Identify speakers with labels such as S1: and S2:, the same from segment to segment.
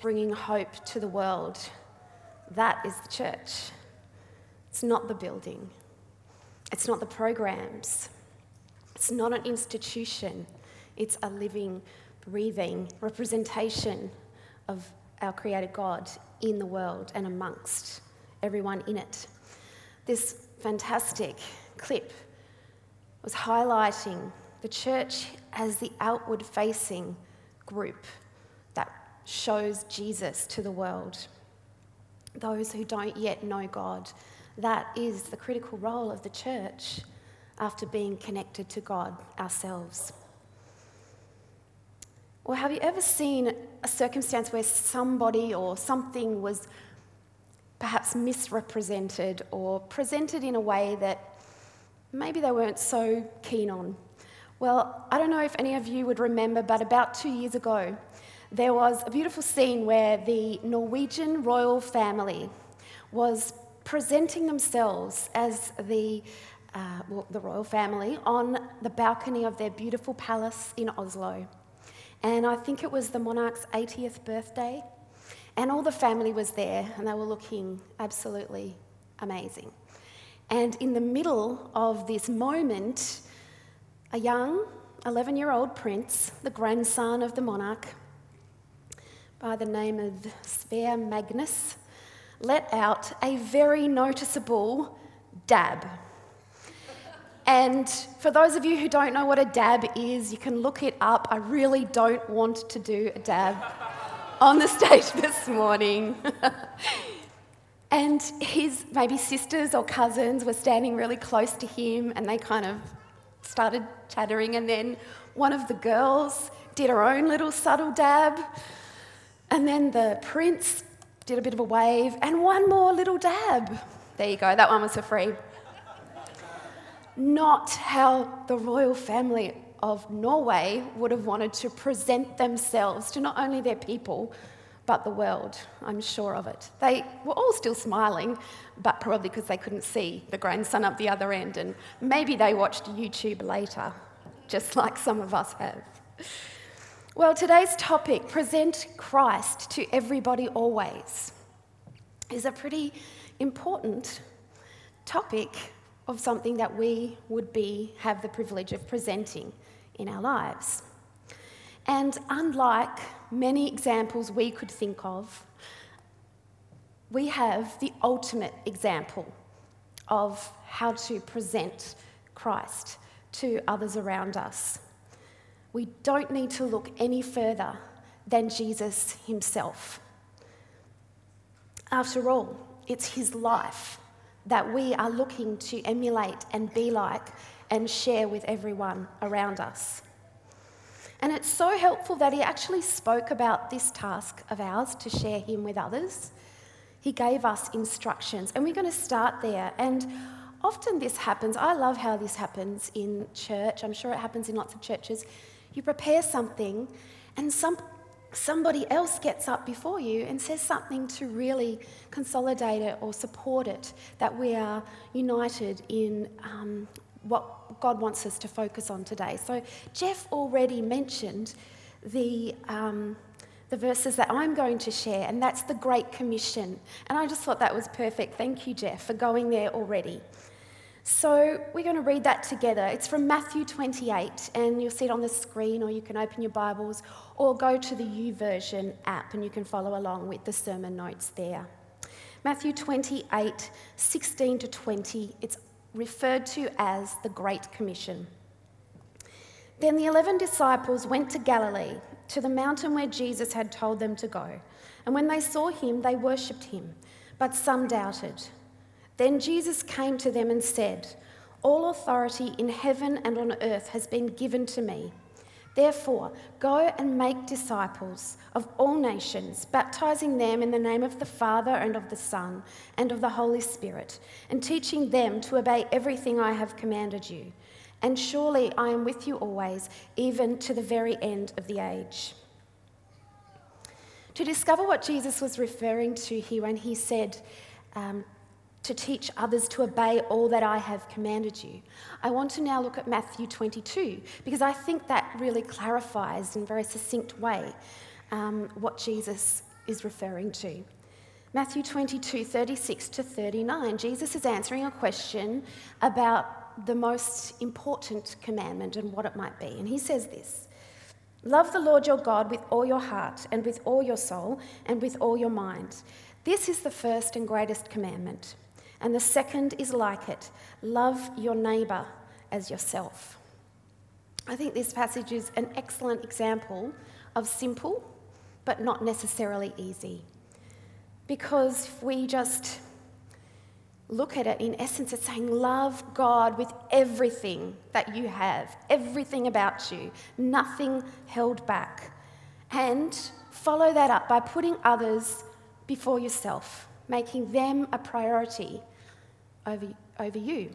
S1: bringing hope to the world. That is the church. It's not the building, it's not the programs, it's not an institution. It's a living, breathing representation of our Creator God in the world and amongst everyone in it. This fantastic clip was highlighting the church as the outward facing group shows Jesus to the world. Those who don't yet know God, that is the critical role of the church after being connected to God ourselves. Or have you ever seen a circumstance where somebody or something was perhaps misrepresented or presented in a way that maybe they weren't so keen on? Well, I don't know if any of you would remember, but about two years ago, there was a beautiful scene where the Norwegian royal family was presenting themselves as the, uh, well, the royal family on the balcony of their beautiful palace in Oslo. And I think it was the monarch's 80th birthday. And all the family was there, and they were looking absolutely amazing. And in the middle of this moment, a young 11 year old prince, the grandson of the monarch, by the name of Sverre Magnus, let out a very noticeable dab. And for those of you who don't know what a dab is, you can look it up. I really don't want to do a dab on the stage this morning. and his maybe sisters or cousins were standing really close to him and they kind of started chattering. And then one of the girls did her own little subtle dab. And then the prince did a bit of a wave and one more little dab. There you go, that one was for free not how the royal family of Norway would have wanted to present themselves to not only their people, but the world. I'm sure of it. They were all still smiling, but probably because they couldn't see the grandson up the other end, and maybe they watched YouTube later, just like some of us have. Well, today's topic, present Christ to everybody always, is a pretty important topic of something that we would be, have the privilege of presenting in our lives. And unlike many examples we could think of, we have the ultimate example of how to present Christ to others around us. We don't need to look any further than Jesus himself. After all, it's his life that we are looking to emulate and be like and share with everyone around us. And it's so helpful that he actually spoke about this task of ours to share him with others. He gave us instructions, and we're going to start there. And often this happens. I love how this happens in church. I'm sure it happens in lots of churches. You prepare something, and some somebody else gets up before you and says something to really consolidate it or support it, that we are united in um, what God wants us to focus on today. So, Jeff already mentioned the. Um, the verses that I'm going to share, and that's the Great Commission. And I just thought that was perfect. Thank you, Jeff, for going there already. So we're going to read that together. It's from Matthew 28, and you'll see it on the screen, or you can open your Bibles, or go to the YouVersion app, and you can follow along with the sermon notes there. Matthew 28, 16 to 20, it's referred to as the Great Commission. Then the eleven disciples went to Galilee, to the mountain where Jesus had told them to go. And when they saw him, they worshipped him, but some doubted. Then Jesus came to them and said, All authority in heaven and on earth has been given to me. Therefore, go and make disciples of all nations, baptizing them in the name of the Father and of the Son and of the Holy Spirit, and teaching them to obey everything I have commanded you. And surely I am with you always, even to the very end of the age. To discover what Jesus was referring to here when he said, um, to teach others to obey all that I have commanded you. I want to now look at Matthew 22 because I think that really clarifies in a very succinct way um, what Jesus is referring to. Matthew 22, 36 to 39, Jesus is answering a question about the most important commandment and what it might be. And he says this Love the Lord your God with all your heart, and with all your soul, and with all your mind. This is the first and greatest commandment. And the second is like it love your neighbour as yourself. I think this passage is an excellent example of simple, but not necessarily easy. Because if we just look at it, in essence, it's saying, Love God with everything that you have, everything about you, nothing held back. And follow that up by putting others before yourself, making them a priority over, over you.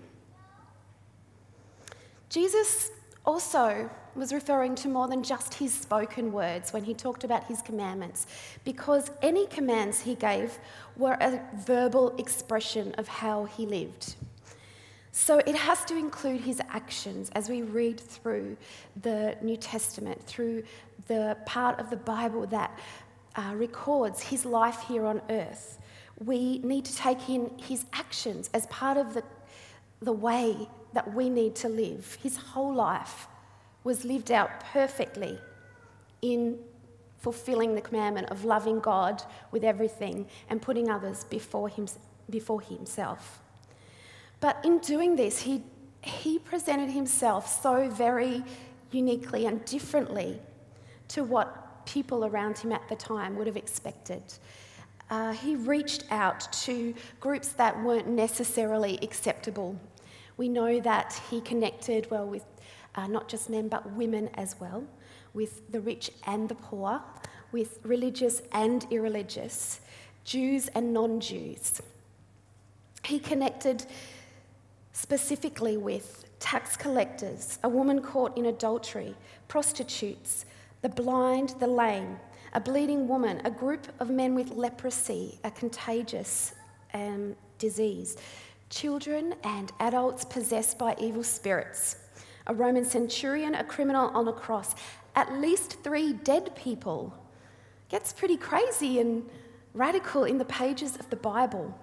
S1: Jesus also was referring to more than just his spoken words when he talked about his commandments, because any commands he gave were a verbal expression of how he lived. So it has to include his actions as we read through the New Testament, through the part of the Bible that uh, records his life here on earth. We need to take in his actions as part of the, the way that we need to live. His whole life was lived out perfectly in fulfilling the commandment of loving God with everything and putting others before, him, before himself. But in doing this, he, he presented himself so very uniquely and differently to what people around him at the time would have expected. Uh, he reached out to groups that weren't necessarily acceptable. We know that he connected well with uh, not just men, but women as well, with the rich and the poor, with religious and irreligious, Jews and non Jews. He connected specifically with tax collectors, a woman caught in adultery, prostitutes, the blind, the lame, a bleeding woman, a group of men with leprosy, a contagious um, disease, children and adults possessed by evil spirits a Roman centurion, a criminal on a cross, at least three dead people. Gets pretty crazy and radical in the pages of the Bible.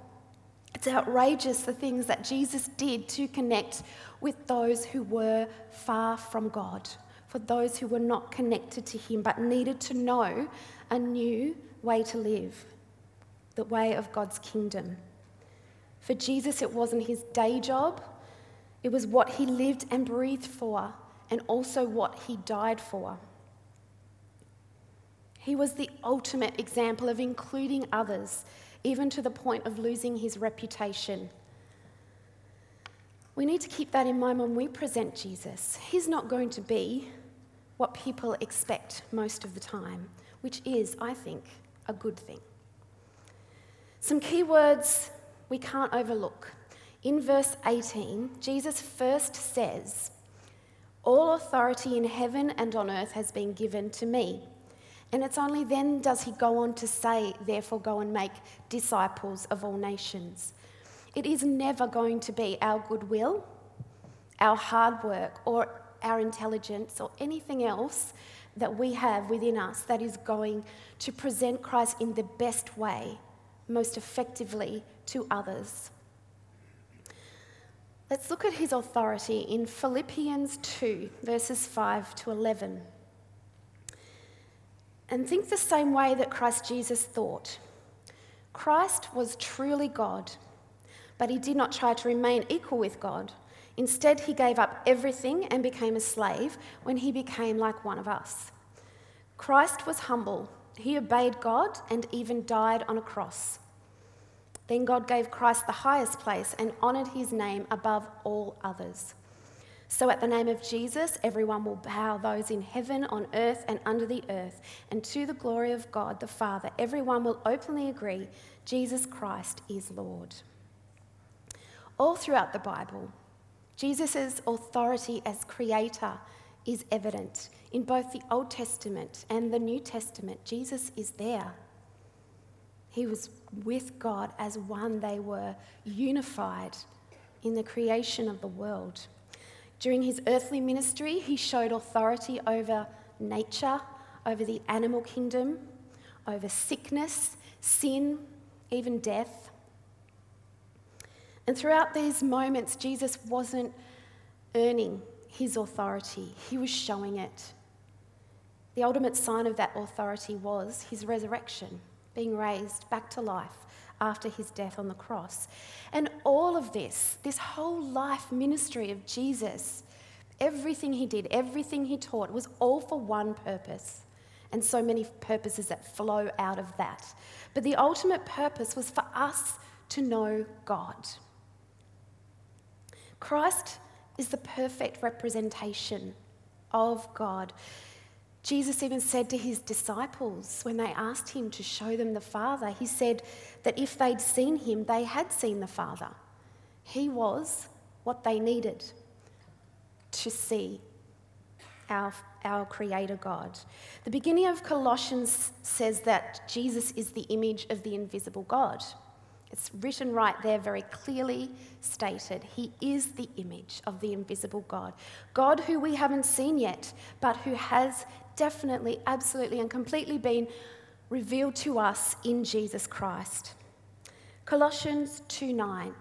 S1: It's outrageous the things that Jesus did to connect with those who were far from God, for those who were not connected to Him but needed to know a new way to live, the way of God's kingdom. For Jesus, it wasn't his day job, it was what he lived and breathed for, and also what he died for. He was the ultimate example of including others, even to the point of losing his reputation. We need to keep that in mind when we present Jesus. He's not going to be what people expect most of the time, which is, I think, a good thing. Some key words we can't overlook in verse 18, Jesus first says, All authority in heaven and on earth has been given to me. And it's only then does he go on to say, Therefore, go and make disciples of all nations. It is never going to be our goodwill, our hard work, or our intelligence, or anything else that we have within us that is going to present Christ in the best way, most effectively to others. Let's look at his authority in Philippians 2, verses 5 to 11. And think the same way that Christ Jesus thought. Christ was truly God, but he did not try to remain equal with God. Instead, he gave up everything and became a slave when he became like one of us. Christ was humble. He obeyed God and even died on a cross. Then God gave Christ the highest place and honoured his name above all others. So, at the name of Jesus, everyone will bow those in heaven, on earth, and under the earth. And to the glory of God the Father, everyone will openly agree Jesus Christ is Lord. All throughout the Bible, Jesus' authority as creator is evident. In both the Old Testament and the New Testament, Jesus is there. He was with God as one, they were unified in the creation of the world. During his earthly ministry, he showed authority over nature, over the animal kingdom, over sickness, sin, even death. And throughout these moments, Jesus wasn't earning his authority, he was showing it. The ultimate sign of that authority was his resurrection, being raised back to life after his death on the cross. And all of this, this whole life ministry of Jesus, everything he did, everything he taught, was all for one purpose. And so many purposes that flow out of that. But the ultimate purpose was for us to know God. Christ is the perfect representation of God. Jesus even said to his disciples when they asked him to show them the Father, he said that if they'd seen him, they had seen the Father. He was what they needed to see our, our Creator God. The beginning of Colossians says that Jesus is the image of the invisible God. It's written right there, very clearly stated. He is the image of the invisible God. God who we haven't seen yet, but who has definitely, absolutely, and completely been revealed to us in Jesus Christ. Colossians 2 9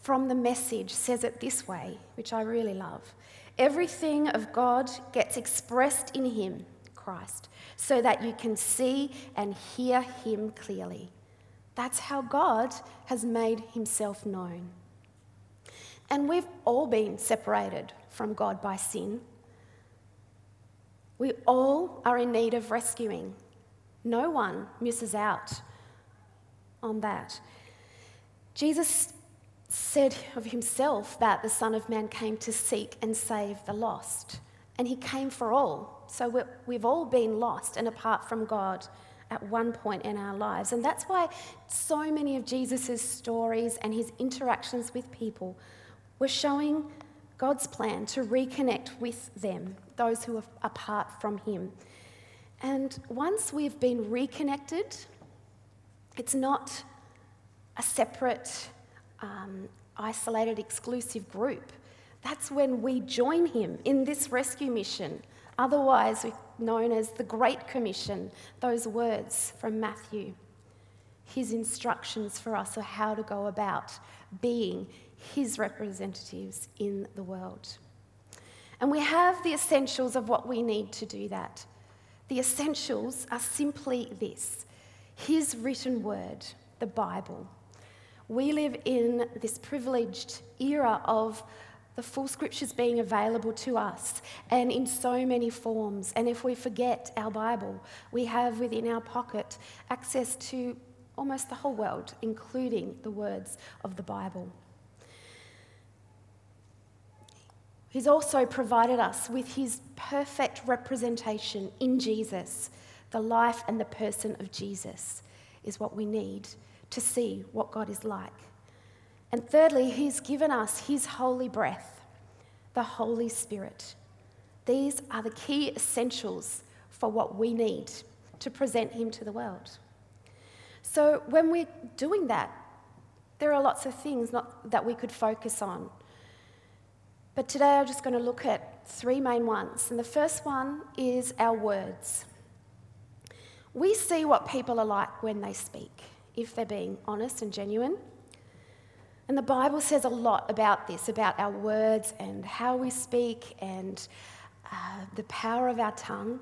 S1: from the message says it this way, which I really love. Everything of God gets expressed in Him, Christ, so that you can see and hear Him clearly. That's how God has made himself known. And we've all been separated from God by sin. We all are in need of rescuing. No one misses out on that. Jesus said of himself that the Son of Man came to seek and save the lost. And he came for all. So we've all been lost and apart from God at one point in our lives. And that's why so many of Jesus' stories and his interactions with people were showing God's plan to reconnect with them, those who are apart from him. And once we've been reconnected, it's not a separate, um, isolated, exclusive group. That's when we join him in this rescue mission otherwise known as the Great Commission, those words from Matthew. His instructions for us of how to go about being his representatives in the world. And we have the essentials of what we need to do that. The essentials are simply this His written word, the Bible. We live in this privileged era of the full scriptures being available to us and in so many forms. And if we forget our Bible, we have within our pocket access to almost the whole world, including the words of the Bible. He's also provided us with his perfect representation in Jesus. The life and the person of Jesus is what we need to see what God is like. And thirdly, He's given us His holy breath, the Holy Spirit. These are the key essentials for what we need to present Him to the world. So, when we're doing that, there are lots of things not, that we could focus on. But today I'm just going to look at three main ones. And the first one is our words. We see what people are like when they speak, if they're being honest and genuine. And the Bible says a lot about this, about our words and how we speak and uh, the power of our tongue.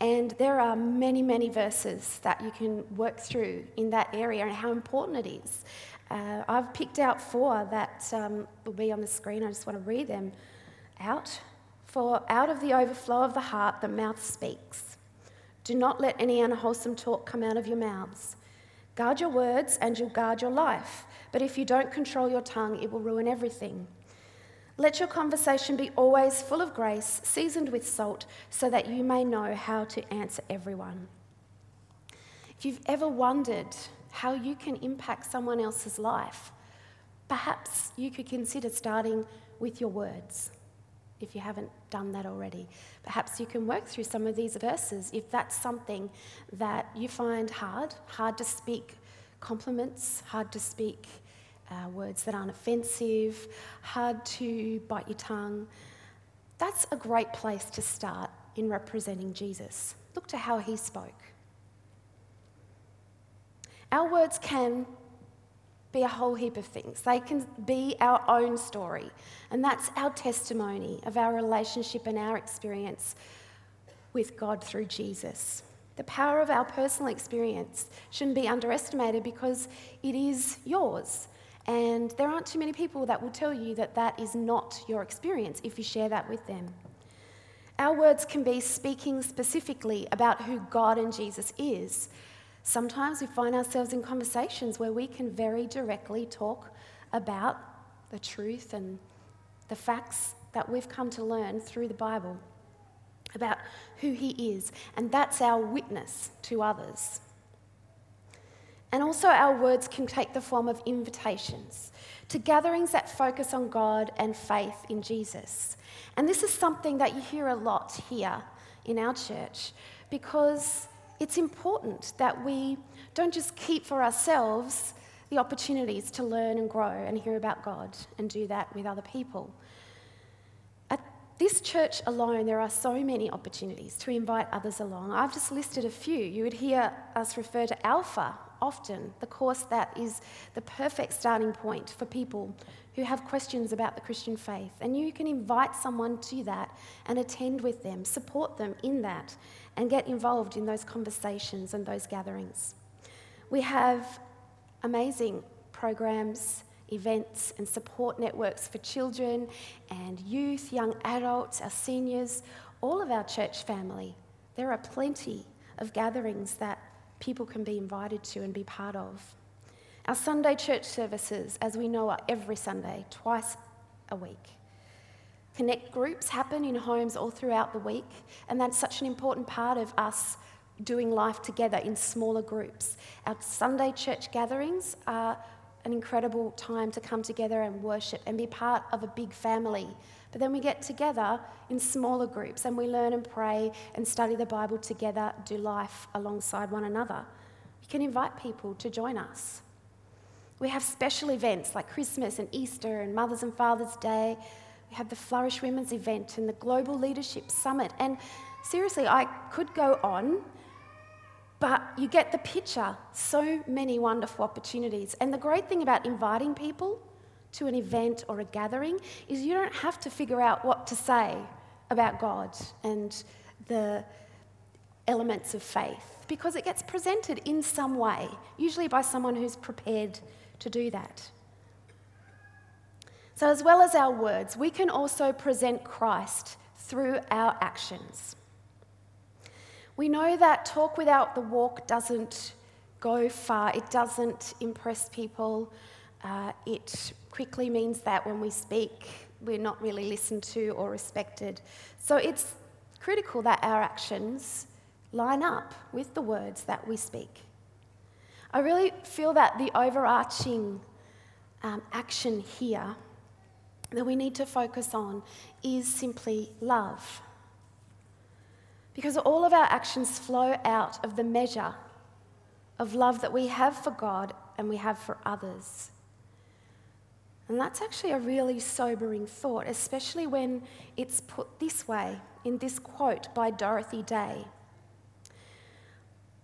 S1: And there are many, many verses that you can work through in that area and how important it is. Uh, I've picked out four that um, will be on the screen. I just want to read them out. For out of the overflow of the heart, the mouth speaks. Do not let any unwholesome talk come out of your mouths. Guard your words, and you'll guard your life. But if you don't control your tongue, it will ruin everything. Let your conversation be always full of grace, seasoned with salt, so that you may know how to answer everyone. If you've ever wondered how you can impact someone else's life, perhaps you could consider starting with your words if you haven't done that already. Perhaps you can work through some of these verses if that's something that you find hard, hard to speak compliments, hard to speak uh, words that aren't offensive, hard to bite your tongue. That's a great place to start in representing Jesus. Look to how he spoke. Our words can be a whole heap of things. They can be our own story, and that's our testimony of our relationship and our experience with God through Jesus. The power of our personal experience shouldn't be underestimated because it is yours. And there aren't too many people that will tell you that that is not your experience if you share that with them. Our words can be speaking specifically about who God and Jesus is. Sometimes we find ourselves in conversations where we can very directly talk about the truth and the facts that we've come to learn through the Bible about who He is, and that's our witness to others. And also, our words can take the form of invitations to gatherings that focus on God and faith in Jesus. And this is something that you hear a lot here in our church because it's important that we don't just keep for ourselves the opportunities to learn and grow and hear about God and do that with other people. At this church alone, there are so many opportunities to invite others along. I've just listed a few. You would hear us refer to Alpha often, the course that is the perfect starting point for people who have questions about the Christian faith. And you can invite someone to that and attend with them, support them in that, and get involved in those conversations and those gatherings. We have amazing programs, events, and support networks for children and youth, young adults, our seniors, all of our church family. There are plenty of gatherings that people can be invited to and be part of. Our Sunday church services, as we know, are every Sunday, twice a week. Connect groups happen in homes all throughout the week, and that's such an important part of us doing life together in smaller groups. Our Sunday church gatherings are an incredible time to come together and worship and be part of a big family but then we get together in smaller groups and we learn and pray and study the Bible together, do life alongside one another. You can invite people to join us. We have special events like Christmas and Easter and Mother's and Father's Day. We have the Flourish Women's event and the Global Leadership Summit. And seriously, I could go on, but you get the picture. So many wonderful opportunities. And the great thing about inviting people to an event or a gathering is you don't have to figure out what to say about God and the elements of faith because it gets presented in some way, usually by someone who's prepared to do that. So, as well as our words, we can also present Christ through our actions. We know that talk without the walk doesn't go far, it doesn't impress people, uh, it quickly means that when we speak, we're not really listened to or respected. So it's critical that our actions line up with the words that we speak. I really feel that the overarching um, action here that we need to focus on is simply love. Because all of our actions flow out of the measure of love that we have for God and we have for others. And that's actually a really sobering thought, especially when it's put this way in this quote by Dorothy Day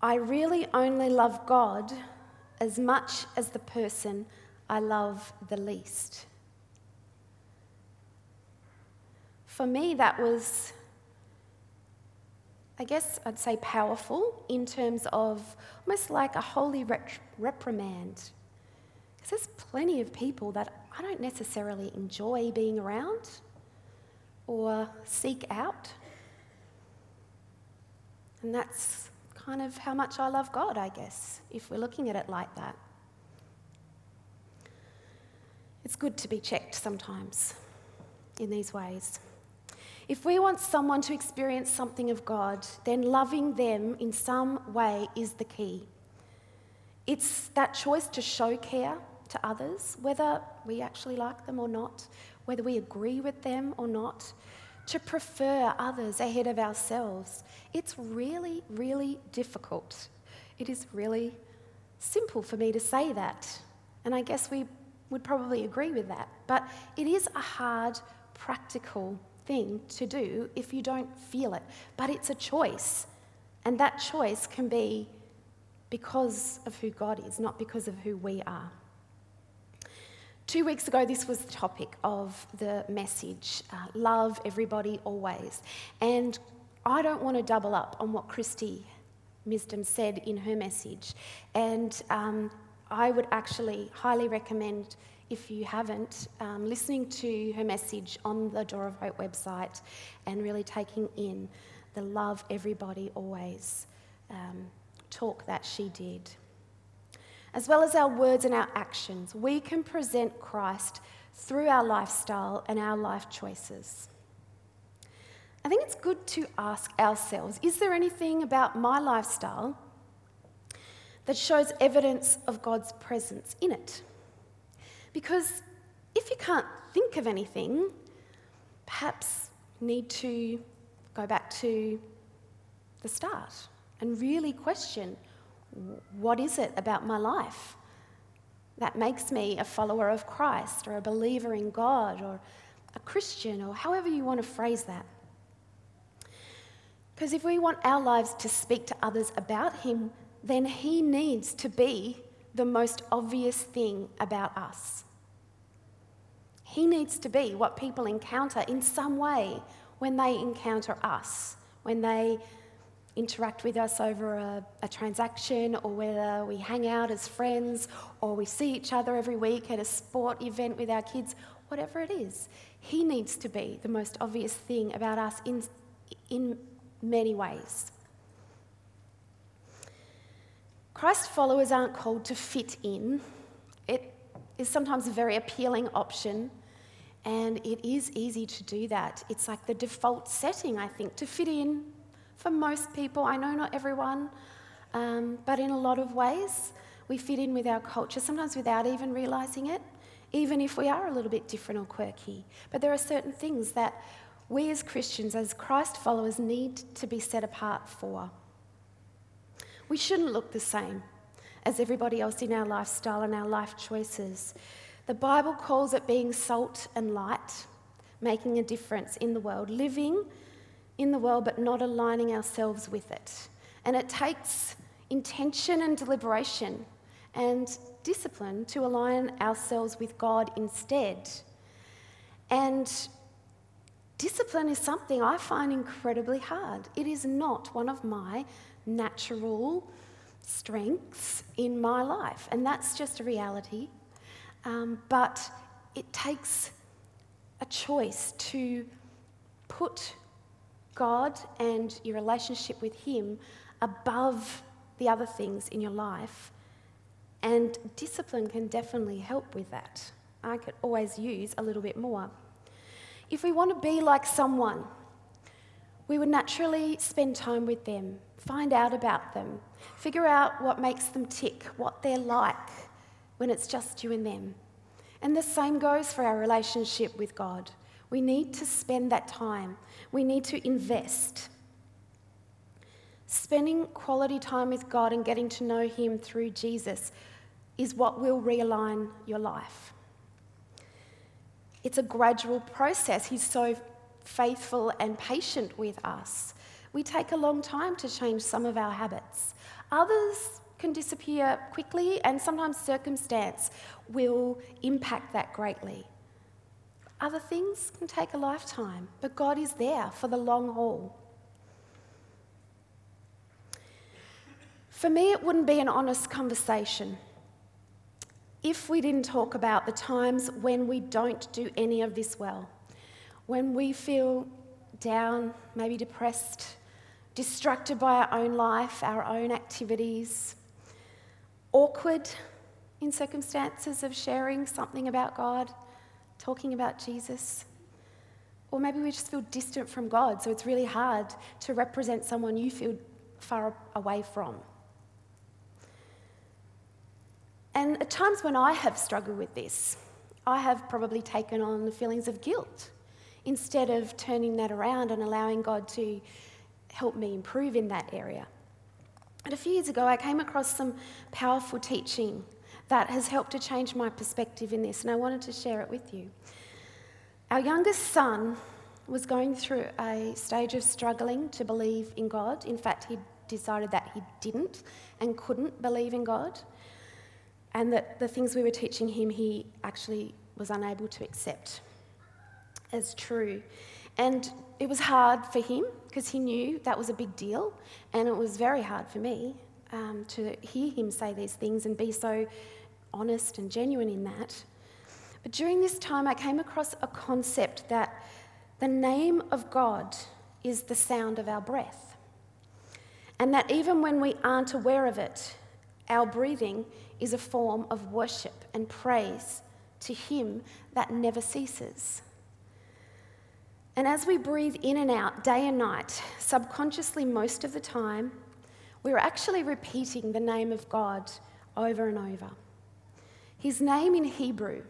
S1: I really only love God as much as the person I love the least. For me, that was, I guess I'd say, powerful in terms of almost like a holy reprimand. Because there's plenty of people that I don't necessarily enjoy being around or seek out. And that's kind of how much I love God, I guess, if we're looking at it like that. It's good to be checked sometimes in these ways. If we want someone to experience something of God, then loving them in some way is the key. It's that choice to show care to others, whether we actually like them or not, whether we agree with them or not, to prefer others ahead of ourselves. It's really, really difficult. It is really simple for me to say that. And I guess we would probably agree with that. But it is a hard, practical thing to do if you don't feel it. But it's a choice. And that choice can be because of who God is, not because of who we are. Two weeks ago, this was the topic of the message uh, love everybody always. And I don't want to double up on what Christy Misdom said in her message. And um, I would actually highly recommend, if you haven't, um, listening to her message on the Door of Hope website and really taking in the love everybody always um, talk that she did. As well as our words and our actions, we can present Christ through our lifestyle and our life choices. I think it's good to ask ourselves is there anything about my lifestyle that shows evidence of God's presence in it? Because if you can't think of anything, perhaps need to go back to the start and really question what is it about my life that makes me a follower of Christ or a believer in God or a Christian or however you want to phrase that. Because if we want our lives to speak to others about Him, then He needs to be the most obvious thing about us. He needs to be what people encounter in some way when they encounter us, when they interact with us over a, a, transaction or whether we hang out as friends or we see each other every week at a sport event with our kids, whatever it is, He needs to be the most obvious thing about us in, in many ways. Christ followers aren't called to fit in. It is sometimes a very appealing option, and it is easy to do that. It's like the default setting, I think, to fit in for most people. I know not everyone, um, but in a lot of ways, we fit in with our culture, sometimes without even realizing it, even if we are a little bit different or quirky. But there are certain things that we as Christians, as Christ followers, need to be set apart for. We shouldn't look the same as everybody else in our lifestyle and our life choices. The Bible calls it being salt and light, making a difference in the world, living in the world but not aligning ourselves with it. And it takes intention and deliberation and discipline to align ourselves with God instead. And Discipline is something I find incredibly hard. It is not one of my natural strengths in my life, and that's just a reality. Um, but it takes a choice to put God and your relationship with Him above the other things in your life. And discipline can definitely help with that. I could always use a little bit more. If we want to be like someone, we would naturally spend time with them, find out about them, figure out what makes them tick, what they're like when it's just you and them. And the same goes for our relationship with God. We need to spend that time, we need to invest. Spending quality time with God and getting to know Him through Jesus is what will realign your life. It's a gradual process. He's so faithful and patient with us. We take a long time to change some of our habits. Others can disappear quickly, and sometimes circumstance will impact that greatly. Other things can take a lifetime, but God is there for the long haul. For me, it wouldn't be an honest conversation if we didn't talk about the times when we don't do any of this well, when we feel down, maybe depressed, distracted by our own life, our own activities, awkward in circumstances of sharing something about God, talking about Jesus. Or maybe we just feel distant from God, so it's really hard to represent someone you feel far away from. And at times when I have struggled with this, I have probably taken on the feelings of guilt instead of turning that around and allowing God to help me improve in that area. And a few years ago, I came across some powerful teaching that has helped to change my perspective in this, and I wanted to share it with you. Our youngest son was going through a stage of struggling to believe in God. In fact, he decided that he didn't and couldn't believe in God, and that the things we were teaching him he actually was unable to accept as true. And it was hard for him because he knew that was a big deal, and it was very hard for me um, to hear him say these things and be so honest and genuine in that. But during this time, I came across a concept that the name of God is the sound of our breath. And that even when we aren't aware of it, our breathing is a form of worship and praise to Him that never ceases. And as we breathe in and out day and night, subconsciously most of the time, we're actually repeating the name of God over and over. His name in Hebrew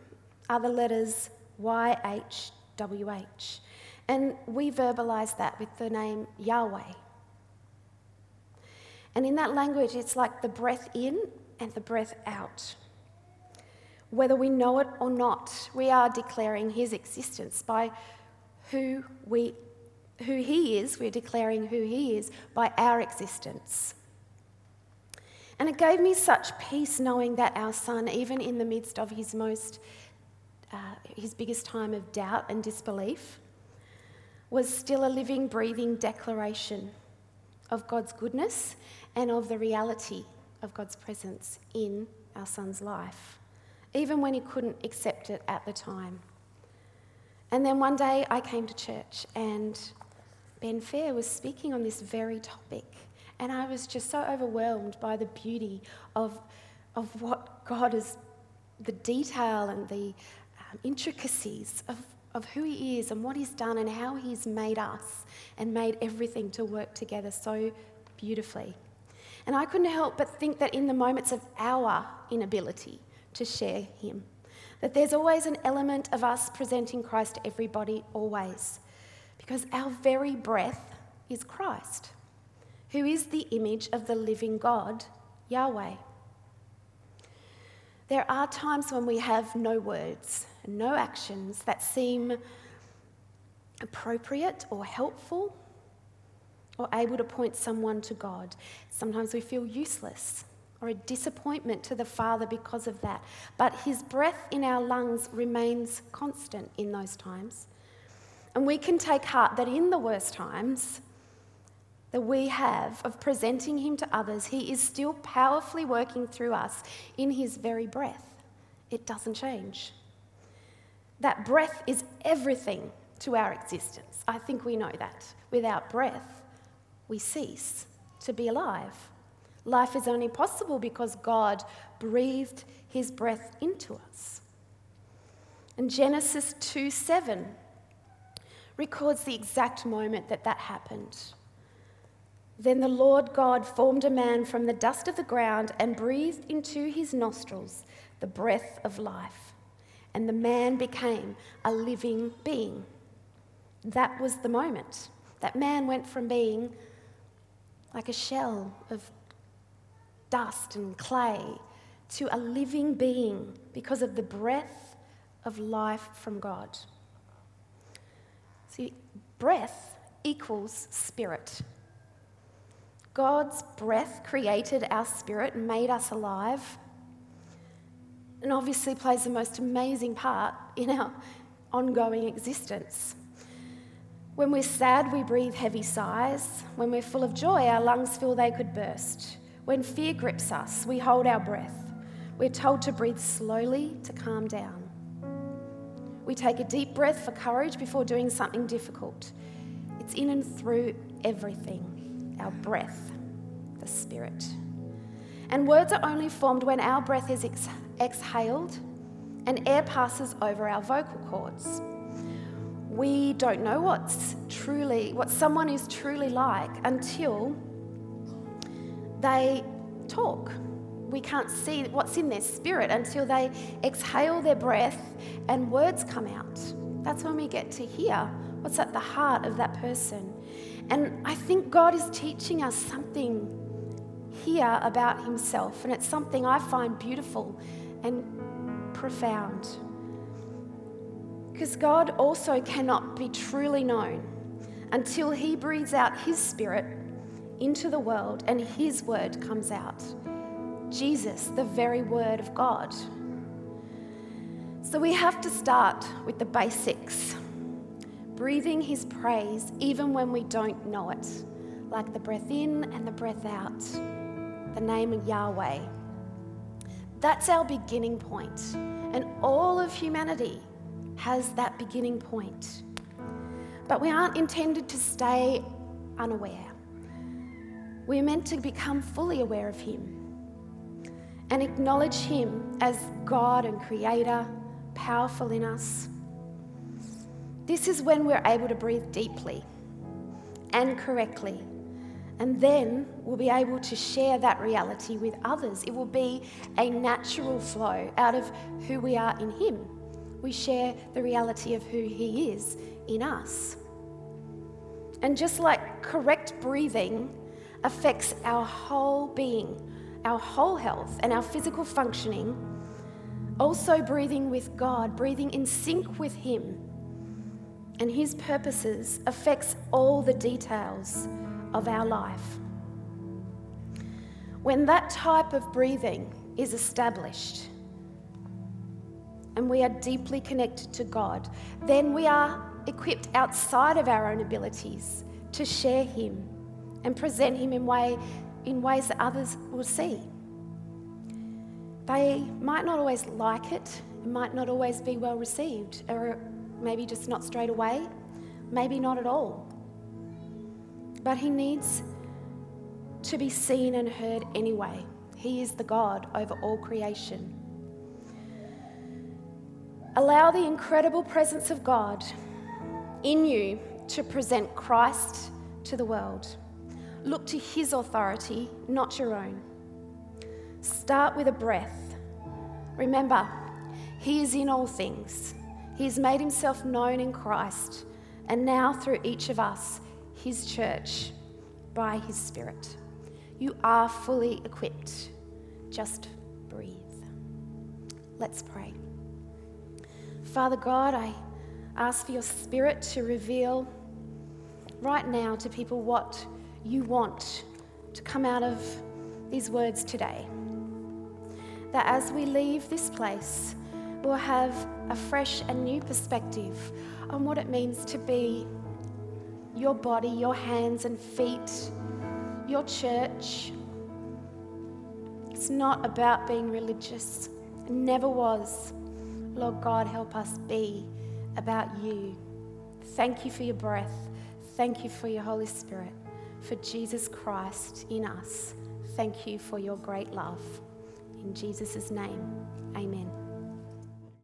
S1: are the letters YHWH, and we verbalize that with the name Yahweh. And in that language, it's like the breath in and the breath out. Whether we know it or not, we are declaring his existence by who, we, who he is, we're declaring who he is by our existence. And it gave me such peace knowing that our son, even in the midst of his most, uh, his biggest time of doubt and disbelief, was still a living, breathing declaration of God's goodness and of the reality of God's presence in our son's life, even when he couldn't accept it at the time. And then one day I came to church and Ben Fair was speaking on this very topic. And I was just so overwhelmed by the beauty of, of what God is, the detail and the um, intricacies of, of who He is and what He's done and how He's made us and made everything to work together so beautifully. And I couldn't help but think that in the moments of our inability to share Him, that there's always an element of us presenting Christ to everybody, always, because our very breath is Christ who is the image of the living God, Yahweh. There are times when we have no words, no actions that seem appropriate or helpful or able to point someone to God. Sometimes we feel useless or a disappointment to the Father because of that. But His breath in our lungs remains constant in those times. And we can take heart that in the worst times, that we have of presenting Him to others, He is still powerfully working through us in His very breath. It doesn't change. That breath is everything to our existence. I think we know that. Without breath, we cease to be alive. Life is only possible because God breathed His breath into us. And Genesis 2 7 records the exact moment that that happened. Then the Lord God formed a man from the dust of the ground and breathed into his nostrils the breath of life. And the man became a living being. That was the moment. That man went from being like a shell of dust and clay to a living being because of the breath of life from God. See, breath equals spirit. God's breath created our spirit made us alive, and obviously plays the most amazing part in our ongoing existence. When we're sad, we breathe heavy sighs. When we're full of joy, our lungs feel they could burst. When fear grips us, we hold our breath. We're told to breathe slowly to calm down. We take a deep breath for courage before doing something difficult. It's in and through everything our breath, the Spirit. And words are only formed when our breath is ex- exhaled and air passes over our vocal cords. We don't know what's truly, what someone is truly like until they talk. We can't see what's in their spirit until they exhale their breath and words come out. That's when we get to hear what's at the heart of that person. And I think God is teaching us something here about Himself, and it's something I find beautiful and profound. Because God also cannot be truly known until He breathes out His Spirit into the world and his word comes out. Jesus, the very word of God. So we have to start with the basics breathing his praise even when we don't know it, like the breath in and the breath out, the name of Yahweh. That's our beginning point, and all of humanity has that beginning point. But we aren't intended to stay unaware. We're meant to become fully aware of Him and acknowledge Him as God and Creator, powerful in us. This is when we're able to breathe deeply and correctly. And then we'll be able to share that reality with others. It will be a natural flow out of who we are in Him. We share the reality of who He is in us. And just like correct breathing affects our whole being, our whole health, and our physical functioning, also breathing with God, breathing in sync with Him and His purposes affects all the details of our life. When that type of breathing is established and we are deeply connected to God, then we are equipped outside of our own abilities to share Him and present Him in, way, in ways that others will see. They might not always like it, it might not always be well received, or maybe just not straight away, maybe not at all. But He needs to be seen and heard anyway. He is the God over all creation. Allow the incredible presence of God in you to present Christ to the world. Look to His authority, not your own. Start with a breath. Remember, He is in all things. He has made Himself known in Christ, and now through each of us, His church, by His Spirit. You are fully equipped. Just breathe. Let's pray. Father God, I ask for your Spirit to reveal right now to people what you want to come out of these words today. That as we leave this place, we'll have a fresh and new perspective on what it means to be your body, your hands and feet, your church. It's not about being religious, it never was. Lord God, help us be about you. Thank you for your breath. Thank you for your Holy Spirit, for Jesus Christ in us. Thank you for your great love. In Jesus' name, amen.